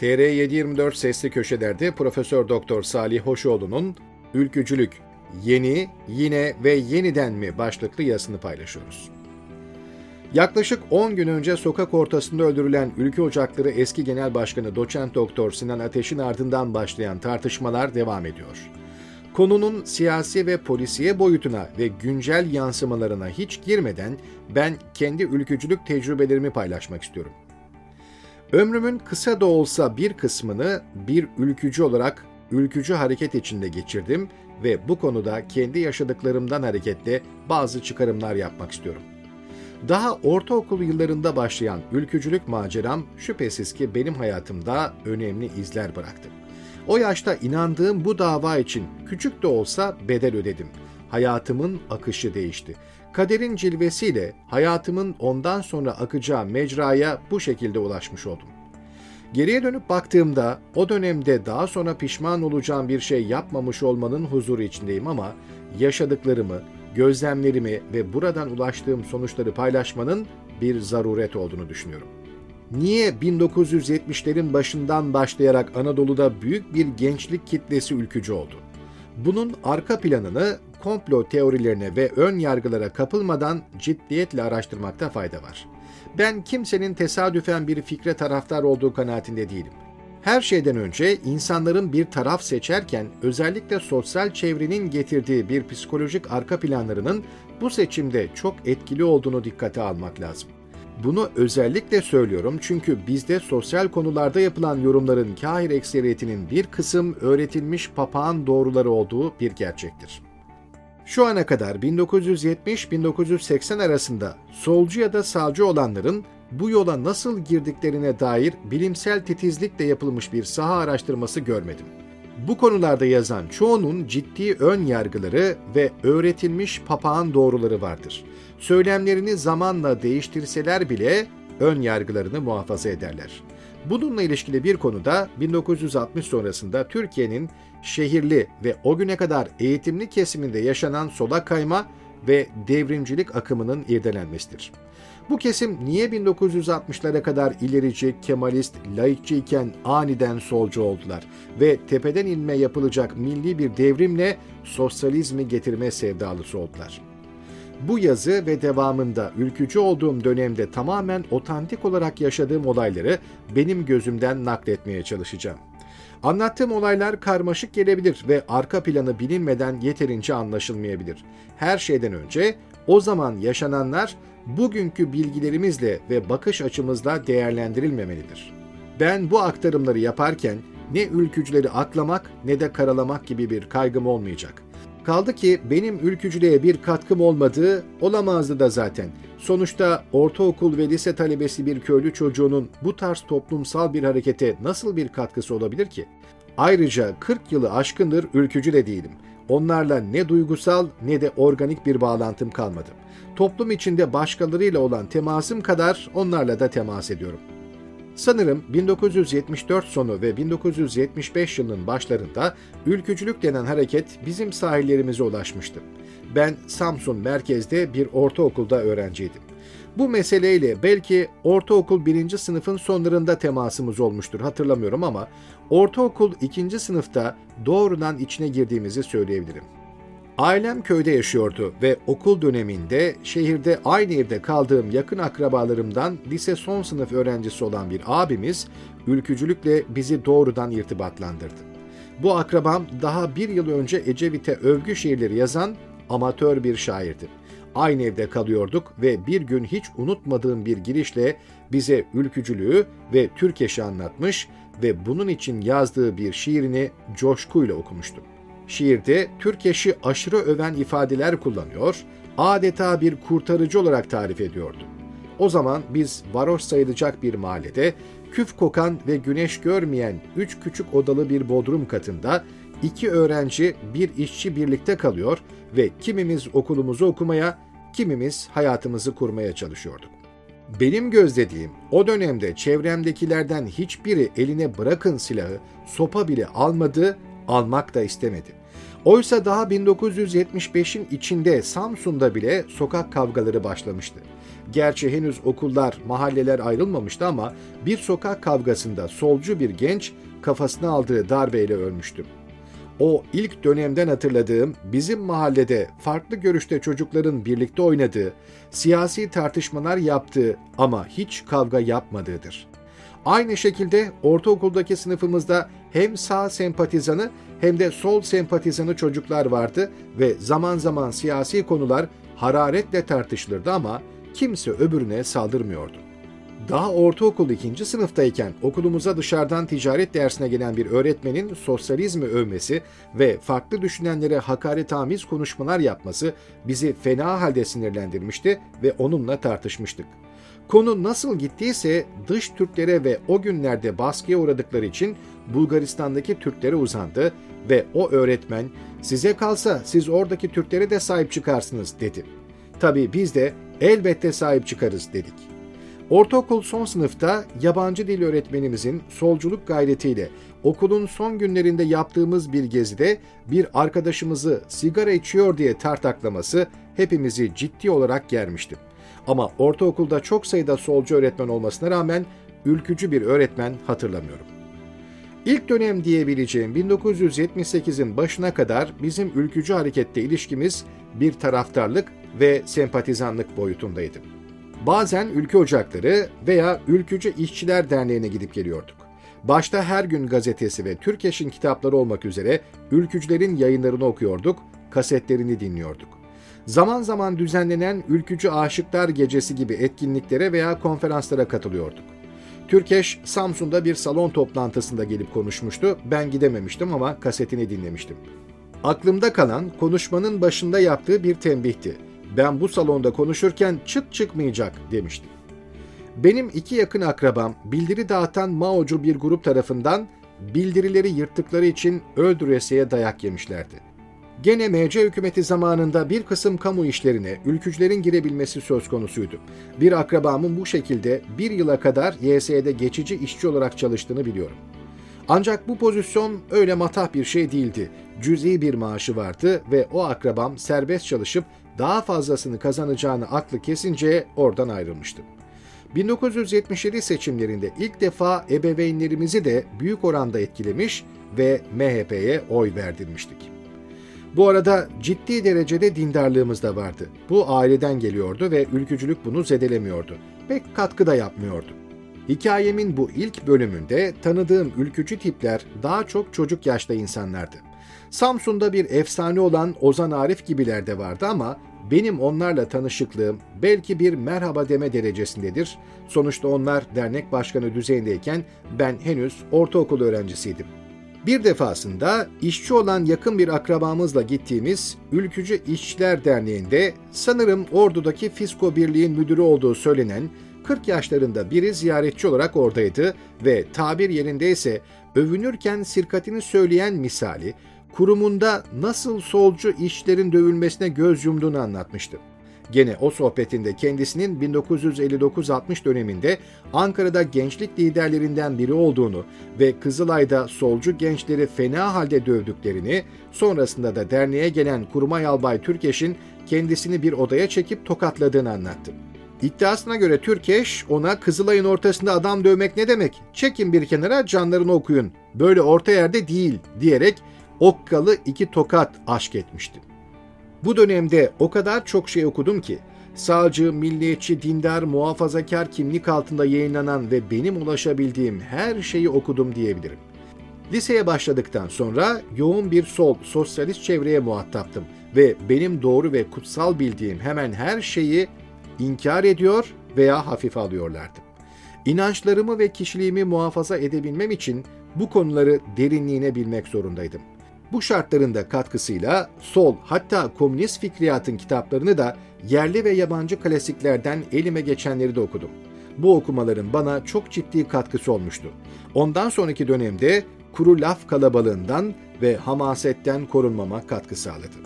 TR724 Sesli Köşeler'de Profesör Doktor Salih Hoşoğlu'nun Ülkücülük, Yeni, Yine ve Yeniden mi başlıklı yazısını paylaşıyoruz. Yaklaşık 10 gün önce sokak ortasında öldürülen Ülke Ocakları eski Genel Başkanı Doçent Doktor Sinan Ateş'in ardından başlayan tartışmalar devam ediyor. Konunun siyasi ve polisiye boyutuna ve güncel yansımalarına hiç girmeden ben kendi ülkücülük tecrübelerimi paylaşmak istiyorum. Ömrümün kısa da olsa bir kısmını bir ülkücü olarak ülkücü hareket içinde geçirdim ve bu konuda kendi yaşadıklarımdan hareketle bazı çıkarımlar yapmak istiyorum. Daha ortaokul yıllarında başlayan ülkücülük maceram şüphesiz ki benim hayatımda önemli izler bıraktı. O yaşta inandığım bu dava için küçük de olsa bedel ödedim. Hayatımın akışı değişti. Kaderin cilvesiyle hayatımın ondan sonra akacağı mecraya bu şekilde ulaşmış oldum. Geriye dönüp baktığımda o dönemde daha sonra pişman olacağım bir şey yapmamış olmanın huzuru içindeyim ama yaşadıklarımı, gözlemlerimi ve buradan ulaştığım sonuçları paylaşmanın bir zaruret olduğunu düşünüyorum. Niye 1970'lerin başından başlayarak Anadolu'da büyük bir gençlik kitlesi ülkücü oldu? Bunun arka planını komplo teorilerine ve ön yargılara kapılmadan ciddiyetle araştırmakta fayda var. Ben kimsenin tesadüfen bir fikre taraftar olduğu kanaatinde değilim. Her şeyden önce insanların bir taraf seçerken özellikle sosyal çevrenin getirdiği bir psikolojik arka planlarının bu seçimde çok etkili olduğunu dikkate almak lazım. Bunu özellikle söylüyorum çünkü bizde sosyal konularda yapılan yorumların kahir ekseriyetinin bir kısım öğretilmiş papağan doğruları olduğu bir gerçektir. Şu ana kadar 1970-1980 arasında solcu ya da sağcı olanların bu yola nasıl girdiklerine dair bilimsel titizlikle yapılmış bir saha araştırması görmedim. Bu konularda yazan çoğunun ciddi ön yargıları ve öğretilmiş papağan doğruları vardır. Söylemlerini zamanla değiştirseler bile ön yargılarını muhafaza ederler. Bununla ilişkili bir konuda 1960 sonrasında Türkiye'nin şehirli ve o güne kadar eğitimli kesiminde yaşanan sola kayma ve devrimcilik akımının irdelenmesidir. Bu kesim niye 1960'lara kadar ilerici, kemalist, laikçi iken aniden solcu oldular ve tepeden inme yapılacak milli bir devrimle sosyalizmi getirme sevdalısı oldular? Bu yazı ve devamında ülkücü olduğum dönemde tamamen otantik olarak yaşadığım olayları benim gözümden nakletmeye çalışacağım. Anlattığım olaylar karmaşık gelebilir ve arka planı bilinmeden yeterince anlaşılmayabilir. Her şeyden önce o zaman yaşananlar bugünkü bilgilerimizle ve bakış açımızla değerlendirilmemelidir. Ben bu aktarımları yaparken ne ülkücüleri aklamak ne de karalamak gibi bir kaygım olmayacak. Kaldı ki benim ülkücülüğe bir katkım olmadığı olamazdı da zaten. Sonuçta ortaokul ve lise talebesi bir köylü çocuğunun bu tarz toplumsal bir harekete nasıl bir katkısı olabilir ki? Ayrıca 40 yılı aşkındır ülkücü de değilim. Onlarla ne duygusal ne de organik bir bağlantım kalmadı. Toplum içinde başkalarıyla olan temasım kadar onlarla da temas ediyorum. Sanırım 1974 sonu ve 1975 yılının başlarında ülkücülük denen hareket bizim sahillerimize ulaşmıştı. Ben Samsun merkezde bir ortaokulda öğrenciydim. Bu meseleyle belki ortaokul birinci sınıfın sonlarında temasımız olmuştur hatırlamıyorum ama ortaokul ikinci sınıfta doğrudan içine girdiğimizi söyleyebilirim. Ailem köyde yaşıyordu ve okul döneminde şehirde aynı evde kaldığım yakın akrabalarımdan lise son sınıf öğrencisi olan bir abimiz ülkücülükle bizi doğrudan irtibatlandırdı. Bu akrabam daha bir yıl önce Ecevit'e övgü şiirleri yazan amatör bir şairdi. Aynı evde kalıyorduk ve bir gün hiç unutmadığım bir girişle bize ülkücülüğü ve Türkeş'i anlatmış ve bunun için yazdığı bir şiirini coşkuyla okumuştu. Şiirde Türkeş'i aşırı öven ifadeler kullanıyor, adeta bir kurtarıcı olarak tarif ediyordu. O zaman biz varoş sayılacak bir mahallede, küf kokan ve güneş görmeyen üç küçük odalı bir bodrum katında iki öğrenci, bir işçi birlikte kalıyor ve kimimiz okulumuzu okumaya, kimimiz hayatımızı kurmaya çalışıyorduk. Benim gözlediğim o dönemde çevremdekilerden hiçbiri eline bırakın silahı, sopa bile almadı, almak da istemedi. Oysa daha 1975'in içinde Samsun'da bile sokak kavgaları başlamıştı. Gerçi henüz okullar, mahalleler ayrılmamıştı ama bir sokak kavgasında solcu bir genç kafasına aldığı darbeyle ölmüştü. O ilk dönemden hatırladığım bizim mahallede farklı görüşte çocukların birlikte oynadığı, siyasi tartışmalar yaptığı ama hiç kavga yapmadığıdır. Aynı şekilde ortaokuldaki sınıfımızda hem sağ sempatizanı hem de sol sempatizanı çocuklar vardı ve zaman zaman siyasi konular hararetle tartışılırdı ama kimse öbürüne saldırmıyordu. Daha ortaokul ikinci sınıftayken okulumuza dışarıdan ticaret dersine gelen bir öğretmenin sosyalizmi övmesi ve farklı düşünenlere hakaretamiz konuşmalar yapması bizi fena halde sinirlendirmişti ve onunla tartışmıştık. Konu nasıl gittiyse dış Türklere ve o günlerde baskıya uğradıkları için Bulgaristan'daki Türklere uzandı ve o öğretmen size kalsa siz oradaki Türklere de sahip çıkarsınız dedi. Tabii biz de elbette sahip çıkarız dedik. Ortaokul son sınıfta yabancı dil öğretmenimizin solculuk gayretiyle okulun son günlerinde yaptığımız bir gezide bir arkadaşımızı sigara içiyor diye tartaklaması hepimizi ciddi olarak germişti. Ama ortaokulda çok sayıda solcu öğretmen olmasına rağmen ülkücü bir öğretmen hatırlamıyorum. İlk dönem diyebileceğim 1978'in başına kadar bizim ülkücü harekette ilişkimiz bir taraftarlık ve sempatizanlık boyutundaydı. Bazen ülke ocakları veya Ülkücü İşçiler Derneği'ne gidip geliyorduk. Başta Her Gün gazetesi ve Türkeş'in kitapları olmak üzere ülkücülerin yayınlarını okuyorduk, kasetlerini dinliyorduk. Zaman zaman düzenlenen Ülkücü Aşıklar Gecesi gibi etkinliklere veya konferanslara katılıyorduk. Türkeş, Samsun'da bir salon toplantısında gelip konuşmuştu. Ben gidememiştim ama kasetini dinlemiştim. Aklımda kalan konuşmanın başında yaptığı bir tembihti. Ben bu salonda konuşurken çıt çıkmayacak demişti. Benim iki yakın akrabam bildiri dağıtan Mao'cu bir grup tarafından bildirileri yırttıkları için öldüresiye dayak yemişlerdi. Gene MC hükümeti zamanında bir kısım kamu işlerine ülkücülerin girebilmesi söz konusuydu. Bir akrabamın bu şekilde bir yıla kadar YS'de geçici işçi olarak çalıştığını biliyorum. Ancak bu pozisyon öyle matah bir şey değildi. Cüzi bir maaşı vardı ve o akrabam serbest çalışıp daha fazlasını kazanacağını aklı kesince oradan ayrılmıştı. 1977 seçimlerinde ilk defa ebeveynlerimizi de büyük oranda etkilemiş ve MHP'ye oy verdirmiştik. Bu arada ciddi derecede dindarlığımız da vardı. Bu aileden geliyordu ve ülkücülük bunu zedelemiyordu. Pek katkı da yapmıyordu. Hikayemin bu ilk bölümünde tanıdığım ülkücü tipler daha çok çocuk yaşta insanlardı. Samsun'da bir efsane olan Ozan Arif gibiler de vardı ama benim onlarla tanışıklığım belki bir merhaba deme derecesindedir. Sonuçta onlar dernek başkanı düzeyindeyken ben henüz ortaokul öğrencisiydim. Bir defasında işçi olan yakın bir akrabamızla gittiğimiz Ülkücü İşçiler Derneği'nde sanırım ordudaki Fisko Birliği'nin müdürü olduğu söylenen 40 yaşlarında biri ziyaretçi olarak oradaydı ve tabir yerindeyse övünürken sirkatini söyleyen misali kurumunda nasıl solcu işlerin dövülmesine göz yumduğunu anlatmıştı. Gene o sohbetinde kendisinin 1959-60 döneminde Ankara'da gençlik liderlerinden biri olduğunu ve Kızılay'da solcu gençleri fena halde dövdüklerini, sonrasında da derneğe gelen Kurmay Albay Türkeş'in kendisini bir odaya çekip tokatladığını anlattı. İddiasına göre Türkeş ona Kızılay'ın ortasında adam dövmek ne demek? Çekin bir kenara canlarını okuyun. Böyle orta yerde değil diyerek okkalı iki tokat aşk etmişti. Bu dönemde o kadar çok şey okudum ki, sağcı, milliyetçi, dindar, muhafazakar kimlik altında yayınlanan ve benim ulaşabildiğim her şeyi okudum diyebilirim. Liseye başladıktan sonra yoğun bir sol, sosyalist çevreye muhataptım ve benim doğru ve kutsal bildiğim hemen her şeyi inkar ediyor veya hafife alıyorlardı. İnançlarımı ve kişiliğimi muhafaza edebilmem için bu konuları derinliğine bilmek zorundaydım. Bu şartların da katkısıyla sol hatta komünist fikriyatın kitaplarını da yerli ve yabancı klasiklerden elime geçenleri de okudum. Bu okumaların bana çok ciddi katkısı olmuştu. Ondan sonraki dönemde kuru laf kalabalığından ve hamasetten korunmama katkı sağladı.